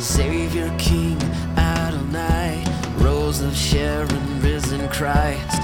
Savior, King, Adonai, Rose of Sharon, risen Christ,